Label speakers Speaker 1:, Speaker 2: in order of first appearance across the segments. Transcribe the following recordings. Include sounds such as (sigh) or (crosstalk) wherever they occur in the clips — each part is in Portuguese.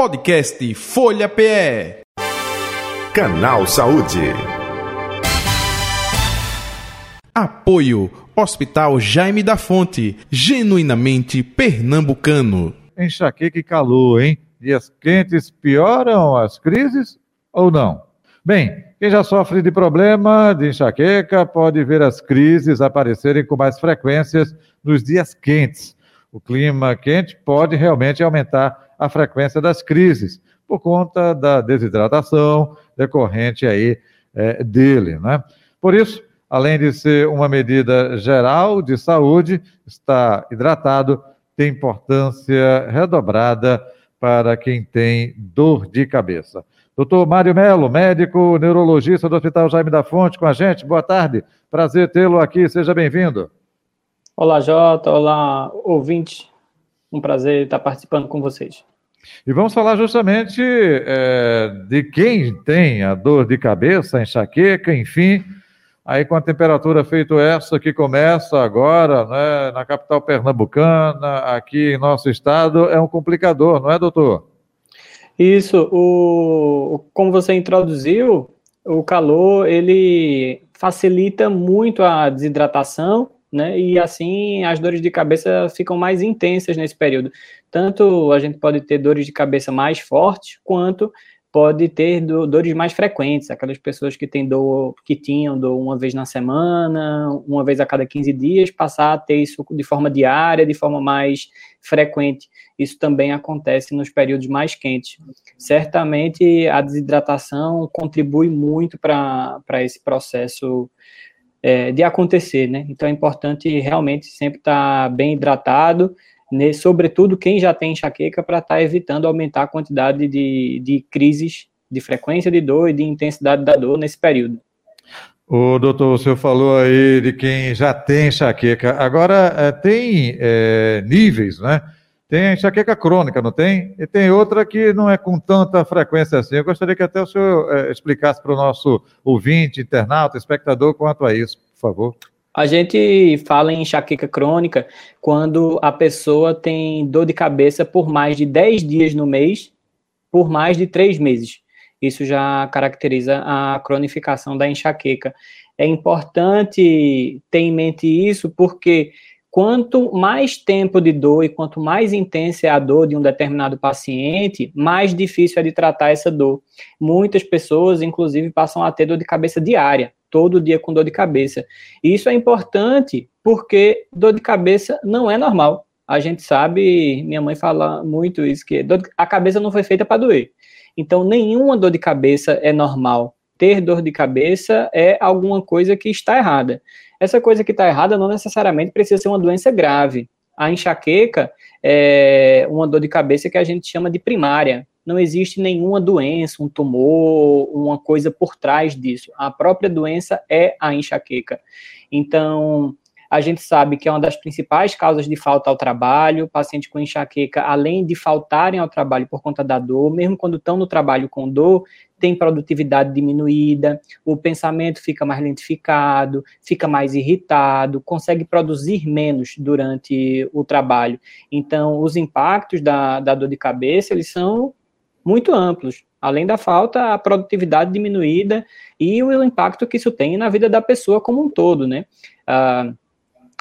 Speaker 1: Podcast Folha PE.
Speaker 2: Canal Saúde.
Speaker 1: Apoio Hospital Jaime da Fonte, genuinamente pernambucano.
Speaker 3: Enxaqueca e calor, hein? Dias quentes pioram as crises ou não? Bem, quem já sofre de problema de enxaqueca pode ver as crises aparecerem com mais frequências nos dias quentes. O clima quente pode realmente aumentar a frequência das crises, por conta da desidratação decorrente aí é, dele, né? Por isso, além de ser uma medida geral de saúde, estar hidratado tem importância redobrada para quem tem dor de cabeça. Doutor Mário Melo, médico neurologista do Hospital Jaime da Fonte, com a gente. Boa tarde, prazer tê-lo aqui, seja bem-vindo.
Speaker 4: Olá, Jota, olá, ouvinte. Um prazer estar participando com vocês.
Speaker 3: E vamos falar justamente é, de quem tem a dor de cabeça, enxaqueca, enfim. Aí com a temperatura feito essa que começa agora, né, na capital pernambucana, aqui em nosso estado, é um complicador, não é, doutor?
Speaker 4: Isso, o, como você introduziu, o calor, ele facilita muito a desidratação, né? E assim as dores de cabeça ficam mais intensas nesse período. Tanto a gente pode ter dores de cabeça mais fortes, quanto pode ter do, dores mais frequentes, aquelas pessoas que têm dor, que tinham dor uma vez na semana, uma vez a cada 15 dias, passar a ter isso de forma diária, de forma mais frequente. Isso também acontece nos períodos mais quentes. Certamente a desidratação contribui muito para esse processo é, de acontecer, né? Então é importante realmente sempre estar tá bem hidratado, né? sobretudo quem já tem enxaqueca, para estar tá evitando aumentar a quantidade de, de crises de frequência de dor e de intensidade da dor nesse período.
Speaker 3: O doutor, o senhor falou aí de quem já tem enxaqueca. Agora, é, tem é, níveis, né? Tem enxaqueca crônica, não tem? E tem outra que não é com tanta frequência assim. Eu gostaria que até o senhor é, explicasse para o nosso ouvinte, internauta, espectador, quanto a isso, por favor.
Speaker 4: A gente fala em enxaqueca crônica quando a pessoa tem dor de cabeça por mais de 10 dias no mês, por mais de 3 meses. Isso já caracteriza a cronificação da enxaqueca. É importante ter em mente isso porque Quanto mais tempo de dor e quanto mais intensa é a dor de um determinado paciente, mais difícil é de tratar essa dor. Muitas pessoas, inclusive, passam a ter dor de cabeça diária, todo dia com dor de cabeça. E isso é importante porque dor de cabeça não é normal. A gente sabe, minha mãe fala muito isso, que a cabeça não foi feita para doer. Então, nenhuma dor de cabeça é normal. Ter dor de cabeça é alguma coisa que está errada. Essa coisa que está errada não necessariamente precisa ser uma doença grave. A enxaqueca é uma dor de cabeça que a gente chama de primária. Não existe nenhuma doença, um tumor, uma coisa por trás disso. A própria doença é a enxaqueca. Então, a gente sabe que é uma das principais causas de falta ao trabalho. Paciente com enxaqueca, além de faltarem ao trabalho por conta da dor, mesmo quando estão no trabalho com dor, tem produtividade diminuída, o pensamento fica mais lentificado, fica mais irritado, consegue produzir menos durante o trabalho. Então, os impactos da, da dor de cabeça, eles são muito amplos. Além da falta, a produtividade diminuída e o impacto que isso tem na vida da pessoa como um todo, né? Uh,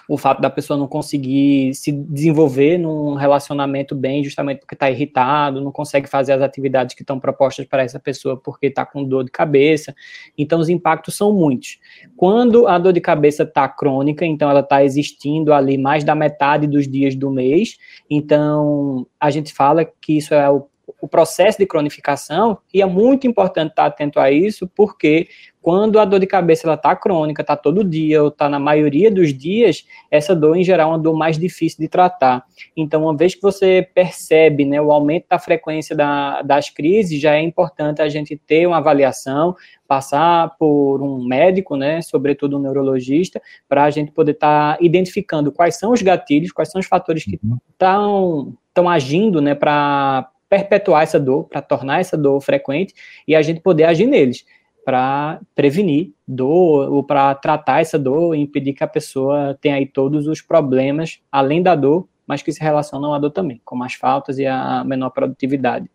Speaker 4: o fato da pessoa não conseguir se desenvolver num relacionamento bem, justamente porque está irritado, não consegue fazer as atividades que estão propostas para essa pessoa porque está com dor de cabeça. Então, os impactos são muitos. Quando a dor de cabeça está crônica, então ela está existindo ali mais da metade dos dias do mês, então a gente fala que isso é o o processo de cronificação, e é muito importante estar atento a isso, porque quando a dor de cabeça está crônica, está todo dia, ou está na maioria dos dias, essa dor, em geral, é uma dor mais difícil de tratar. Então, uma vez que você percebe né, o aumento da frequência da, das crises, já é importante a gente ter uma avaliação, passar por um médico, né, sobretudo um neurologista, para a gente poder estar tá identificando quais são os gatilhos, quais são os fatores que estão uhum. agindo né, para perpetuar essa dor, para tornar essa dor frequente e a gente poder agir neles para prevenir dor ou para tratar essa dor e impedir que a pessoa tenha aí todos os problemas além da dor, mas que se relacionam à dor também, como as faltas e a menor produtividade.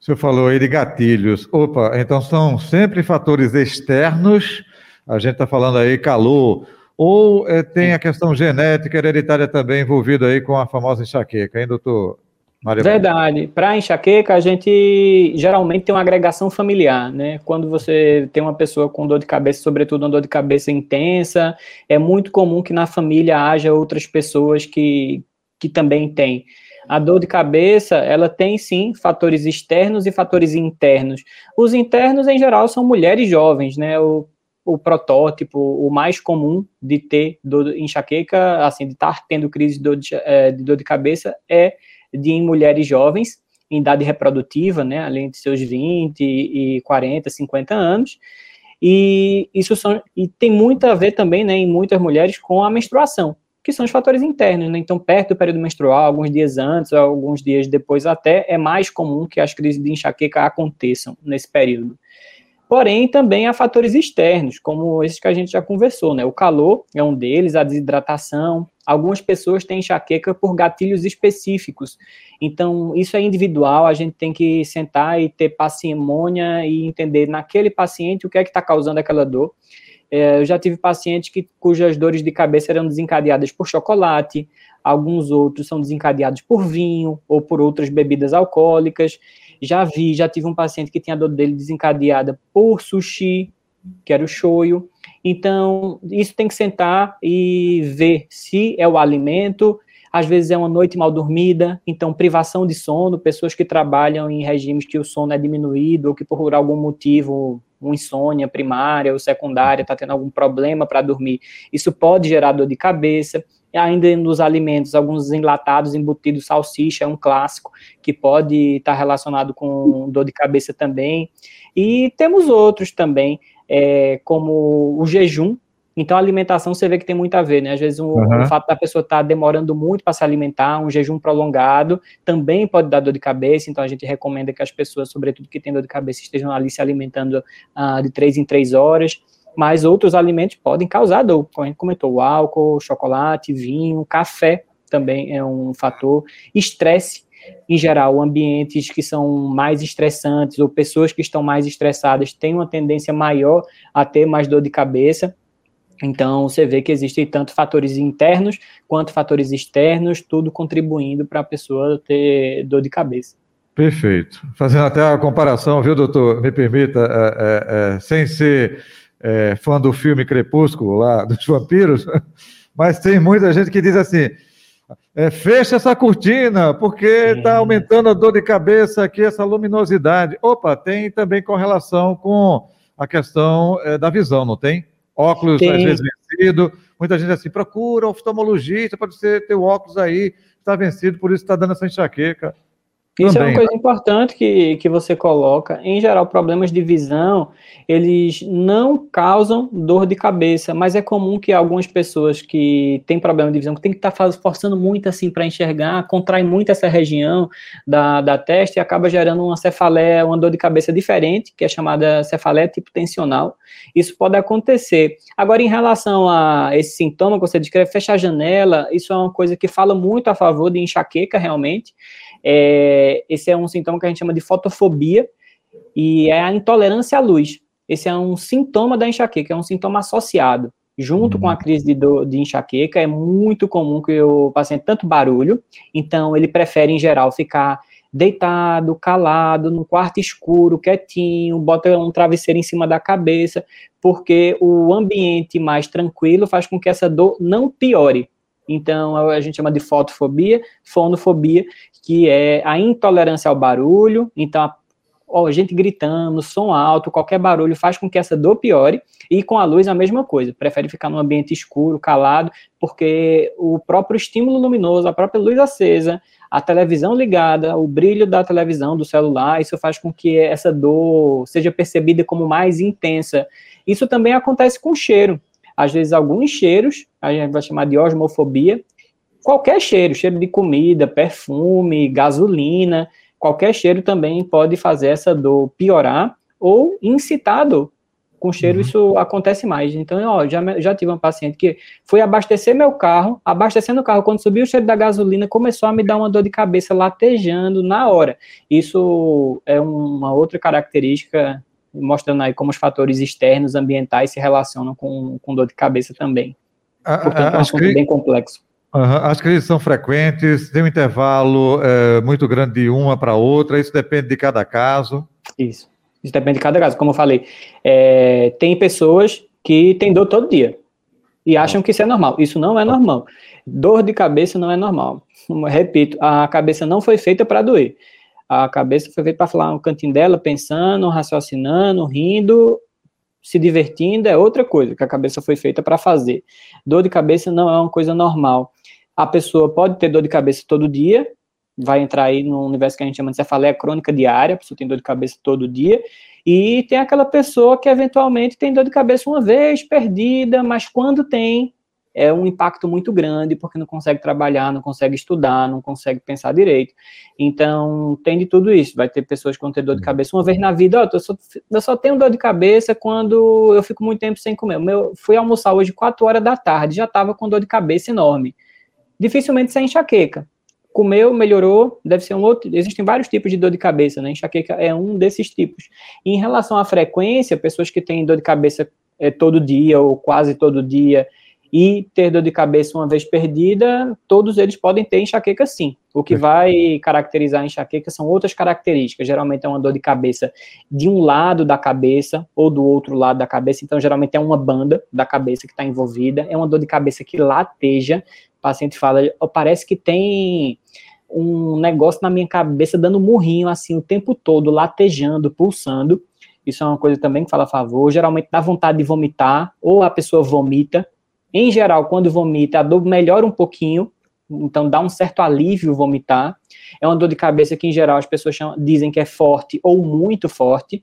Speaker 3: O senhor falou aí de gatilhos. Opa, então são sempre fatores externos. A gente está falando aí calor. Ou é, tem a questão genética hereditária também envolvida aí com a famosa enxaqueca, hein, doutor?
Speaker 4: Maria Verdade. Para enxaqueca, a gente geralmente tem uma agregação familiar, né? Quando você tem uma pessoa com dor de cabeça, sobretudo uma dor de cabeça intensa, é muito comum que na família haja outras pessoas que, que também têm. A dor de cabeça, ela tem sim fatores externos e fatores internos. Os internos, em geral, são mulheres jovens, né? O, o protótipo, o mais comum de ter dor de enxaqueca, assim, de estar tendo crise de dor de, é, de, dor de cabeça é de em mulheres jovens, em idade reprodutiva, né, além de seus 20 e 40, 50 anos, e isso são, e tem muito a ver também, né, em muitas mulheres com a menstruação, que são os fatores internos, né, então perto do período menstrual, alguns dias antes, alguns dias depois até, é mais comum que as crises de enxaqueca aconteçam nesse período. Porém, também há fatores externos, como esses que a gente já conversou, né? O calor é um deles, a desidratação. Algumas pessoas têm enxaqueca por gatilhos específicos. Então, isso é individual, a gente tem que sentar e ter parcimônia e entender naquele paciente o que é que está causando aquela dor. É, eu já tive pacientes que, cujas dores de cabeça eram desencadeadas por chocolate, alguns outros são desencadeados por vinho ou por outras bebidas alcoólicas. Já vi, já tive um paciente que tinha a dor dele desencadeada por sushi, que era o shoyu. Então, isso tem que sentar e ver se é o alimento, às vezes é uma noite mal dormida, então privação de sono, pessoas que trabalham em regimes que o sono é diminuído ou que por algum motivo, uma insônia primária ou secundária, está tendo algum problema para dormir, isso pode gerar dor de cabeça ainda nos alimentos, alguns enlatados, embutidos, salsicha é um clássico, que pode estar relacionado com dor de cabeça também. E temos outros também, é, como o jejum. Então, a alimentação você vê que tem muito a ver, né? Às vezes, o, uhum. o fato da pessoa estar tá demorando muito para se alimentar, um jejum prolongado, também pode dar dor de cabeça. Então, a gente recomenda que as pessoas, sobretudo que têm dor de cabeça, estejam ali se alimentando uh, de três em três horas mas outros alimentos podem causar dor, como a gente comentou, o álcool, chocolate, vinho, café também é um fator, estresse, em geral, ambientes que são mais estressantes ou pessoas que estão mais estressadas têm uma tendência maior a ter mais dor de cabeça, então, você vê que existem tanto fatores internos quanto fatores externos, tudo contribuindo para a pessoa ter dor de cabeça.
Speaker 3: Perfeito. Fazendo até a comparação, viu, doutor? Me permita, é, é, é, sem ser é, fã do filme Crepúsculo, lá, dos vampiros, (laughs) mas tem muita gente que diz assim: é, fecha essa cortina, porque está aumentando a dor de cabeça aqui, essa luminosidade. Opa, tem também correlação com a questão é, da visão, não tem? Óculos, tem. às vezes, vencido. Muita gente assim, procura oftalmologista, pode ser ter o óculos aí, está vencido, por isso está dando essa enxaqueca.
Speaker 4: Isso Também. é uma coisa importante que, que você coloca. Em geral, problemas de visão, eles não causam dor de cabeça, mas é comum que algumas pessoas que têm problema de visão, que tem que estar tá forçando muito assim para enxergar, contrai muito essa região da, da testa e acaba gerando uma cefaleia, uma dor de cabeça diferente, que é chamada cefaleia tipo tensional. Isso pode acontecer. Agora, em relação a esse sintoma que você descreve, fechar a janela, isso é uma coisa que fala muito a favor de enxaqueca, realmente. É, esse é um sintoma que a gente chama de fotofobia e é a intolerância à luz. Esse é um sintoma da enxaqueca, é um sintoma associado. Junto uhum. com a uhum. crise de, do, de enxaqueca, é muito comum que o paciente tanto barulho, então ele prefere, em geral, ficar deitado, calado, no quarto escuro, quietinho, bota um travesseiro em cima da cabeça, porque o ambiente mais tranquilo faz com que essa dor não piore. Então, a gente chama de fotofobia, fonofobia, que é a intolerância ao barulho. Então, a, gente gritando, som alto, qualquer barulho faz com que essa dor piore. E com a luz, a mesma coisa. Prefere ficar num ambiente escuro, calado, porque o próprio estímulo luminoso, a própria luz acesa, a televisão ligada, o brilho da televisão, do celular, isso faz com que essa dor seja percebida como mais intensa. Isso também acontece com cheiro às vezes alguns cheiros, a gente vai chamar de osmofobia, qualquer cheiro, cheiro de comida, perfume, gasolina, qualquer cheiro também pode fazer essa dor piorar ou incitar a dor. Com cheiro, uhum. isso acontece mais. Então, ó, já, já tive uma paciente que foi abastecer meu carro, abastecendo o carro, quando subiu o cheiro da gasolina, começou a me dar uma dor de cabeça latejando na hora. Isso é uma outra característica, mostrando aí como os fatores externos, ambientais, se relacionam com, com dor de cabeça também. Portanto, é um assunto bem complexo.
Speaker 3: Uhum. As crises são frequentes, tem um intervalo é, muito grande de uma para outra, isso depende de cada caso.
Speaker 4: Isso. Isso depende de cada caso. Como eu falei, é, tem pessoas que têm dor todo dia e acham que isso é normal. Isso não é normal. Dor de cabeça não é normal. Repito, a cabeça não foi feita para doer. A cabeça foi feita para falar no cantinho dela, pensando, raciocinando, rindo, se divertindo, é outra coisa que a cabeça foi feita para fazer. Dor de cabeça não é uma coisa normal. A pessoa pode ter dor de cabeça todo dia, vai entrar aí no universo que a gente chama de cefaleia crônica diária, a pessoa tem dor de cabeça todo dia, e tem aquela pessoa que eventualmente tem dor de cabeça uma vez perdida, mas quando tem, é um impacto muito grande, porque não consegue trabalhar, não consegue estudar, não consegue pensar direito. Então, tem de tudo isso. Vai ter pessoas que vão ter dor de cabeça uma vez na vida. Oh, eu, só, eu só tenho dor de cabeça quando eu fico muito tempo sem comer. Meu, fui almoçar hoje 4 horas da tarde, já estava com dor de cabeça enorme. Dificilmente sem enxaqueca comeu, melhorou, deve ser um outro. Existem vários tipos de dor de cabeça, né? Enxaqueca é um desses tipos. E em relação à frequência, pessoas que têm dor de cabeça é, todo dia ou quase todo dia e ter dor de cabeça uma vez perdida, todos eles podem ter enxaqueca sim. O que vai caracterizar a enxaqueca são outras características. Geralmente é uma dor de cabeça de um lado da cabeça ou do outro lado da cabeça. Então, geralmente é uma banda da cabeça que está envolvida. É uma dor de cabeça que lateja, o paciente fala, parece que tem um negócio na minha cabeça dando murrinho assim o tempo todo, latejando, pulsando. Isso é uma coisa também que fala a favor. Geralmente dá vontade de vomitar, ou a pessoa vomita. Em geral, quando vomita, a dor melhora um pouquinho, então dá um certo alívio vomitar. É uma dor de cabeça que, em geral, as pessoas chamam, dizem que é forte ou muito forte,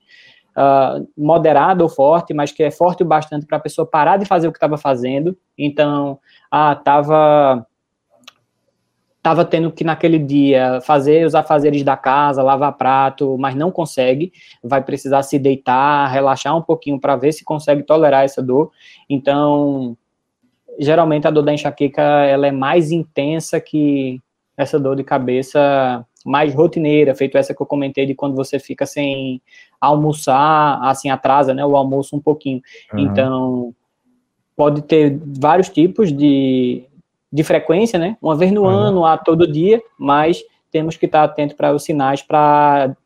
Speaker 4: uh, moderada ou forte, mas que é forte o bastante para a pessoa parar de fazer o que estava fazendo. Então, ah, tava tava tendo que naquele dia fazer os afazeres da casa, lavar prato, mas não consegue, vai precisar se deitar, relaxar um pouquinho para ver se consegue tolerar essa dor. Então, geralmente a dor da enxaqueca ela é mais intensa que essa dor de cabeça mais rotineira, feito essa que eu comentei de quando você fica sem almoçar, assim atrasa, né, o almoço um pouquinho. Uhum. Então, pode ter vários tipos de, de frequência, né? Uma vez no uhum. ano, a todo dia, mas temos que estar atento para os sinais para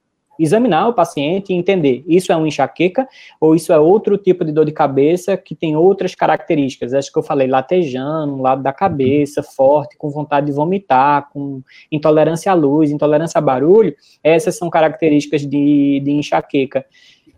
Speaker 4: examinar o paciente e entender isso é uma enxaqueca ou isso é outro tipo de dor de cabeça que tem outras características. Acho que eu falei latejando, um lado da cabeça, forte, com vontade de vomitar, com intolerância à luz, intolerância a barulho. Essas são características de, de enxaqueca.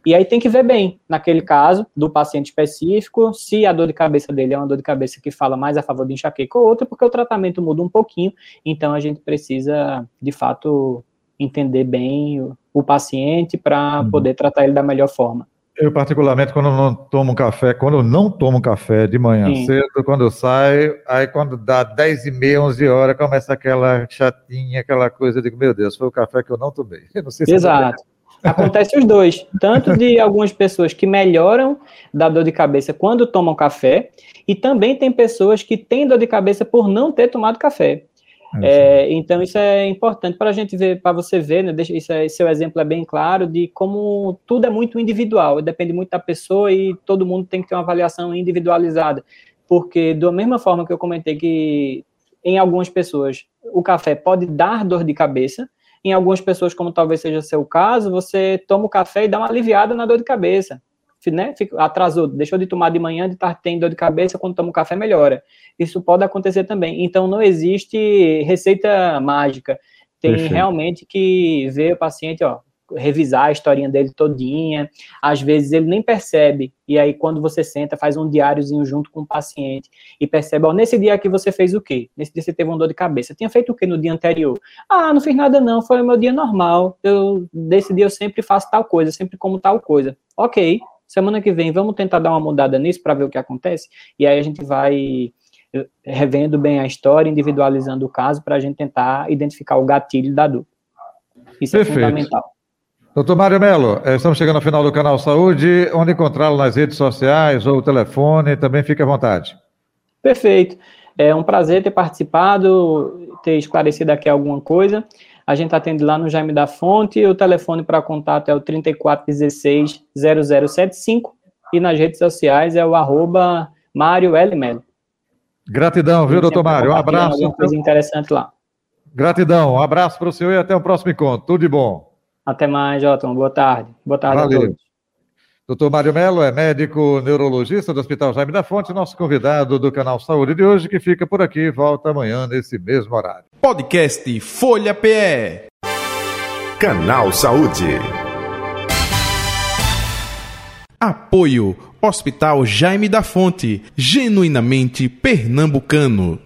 Speaker 4: E aí tem que ver bem, naquele caso, do paciente específico, se a dor de cabeça dele é uma dor de cabeça que fala mais a favor de enxaqueca ou outra, porque o tratamento muda um pouquinho, então a gente precisa, de fato, entender bem o, paciente para uhum. poder tratar ele da melhor forma.
Speaker 3: Eu, particularmente, quando não tomo café, quando eu não tomo café de manhã Sim. cedo, quando eu saio, aí quando dá 10 e meia, 11 horas, começa aquela chatinha, aquela coisa, eu digo, meu Deus, foi o café que eu não tomei. (laughs) Eu não
Speaker 4: sei se Exato. Acontece os dois, tanto de (laughs) algumas pessoas que melhoram da dor de cabeça quando tomam café, e também tem pessoas que têm dor de cabeça por não ter tomado café. É, então isso é importante para a gente ver, para você ver, né? Isso é, seu exemplo é bem claro de como tudo é muito individual, depende muito da pessoa e todo mundo tem que ter uma avaliação individualizada, porque da mesma forma que eu comentei que em algumas pessoas o café pode dar dor de cabeça, em algumas pessoas, como talvez seja seu caso, você toma o café e dá uma aliviada na dor de cabeça. Né? atrasou, deixou de tomar de manhã, de estar tendo dor de cabeça, quando toma o café, melhora. Isso pode acontecer também. Então, não existe receita mágica. Tem Perfeito. realmente que ver o paciente, ó, revisar a historinha dele todinha. Às vezes ele nem percebe. E aí, quando você senta, faz um diáriozinho junto com o paciente e percebe, ó, nesse dia aqui você fez o quê? Nesse dia você teve uma dor de cabeça. Tinha feito o quê no dia anterior? Ah, não fiz nada não, foi o meu dia normal. Eu, desse dia eu sempre faço tal coisa, sempre como tal coisa. Ok, semana que vem vamos tentar dar uma mudada nisso para ver o que acontece. E aí a gente vai eh, revendo bem a história, individualizando o caso para a gente tentar identificar o gatilho da dor. Isso é Perfeito. é fundamental.
Speaker 3: Doutor Mário Melo, eh, estamos chegando ao final do canal Saúde. Onde encontrá-lo nas redes sociais ou telefone, também fique à vontade.
Speaker 4: Perfeito. É um prazer ter participado, ter esclarecido aqui alguma coisa. A gente atende lá no Jaime da Fonte. O telefone para contato é o 3416-0075 e nas redes sociais é o arroba Mário L. Melo.
Speaker 3: Gratidão, viu, doutor Mário? Um abraço.
Speaker 4: Alguma coisa interessante lá.
Speaker 3: Gratidão, um abraço para o senhor e até o próximo encontro. Tudo de bom.
Speaker 4: Até mais, Jotão. Boa tarde. Boa tarde Valeu. a todos.
Speaker 3: Doutor Mário Melo é médico neurologista do Hospital Jaime da Fonte, nosso convidado do canal Saúde de hoje, que fica por aqui volta amanhã nesse mesmo horário.
Speaker 1: Podcast Folha PE.
Speaker 2: Canal Saúde.
Speaker 1: Apoio Hospital Jaime da Fonte, genuinamente pernambucano.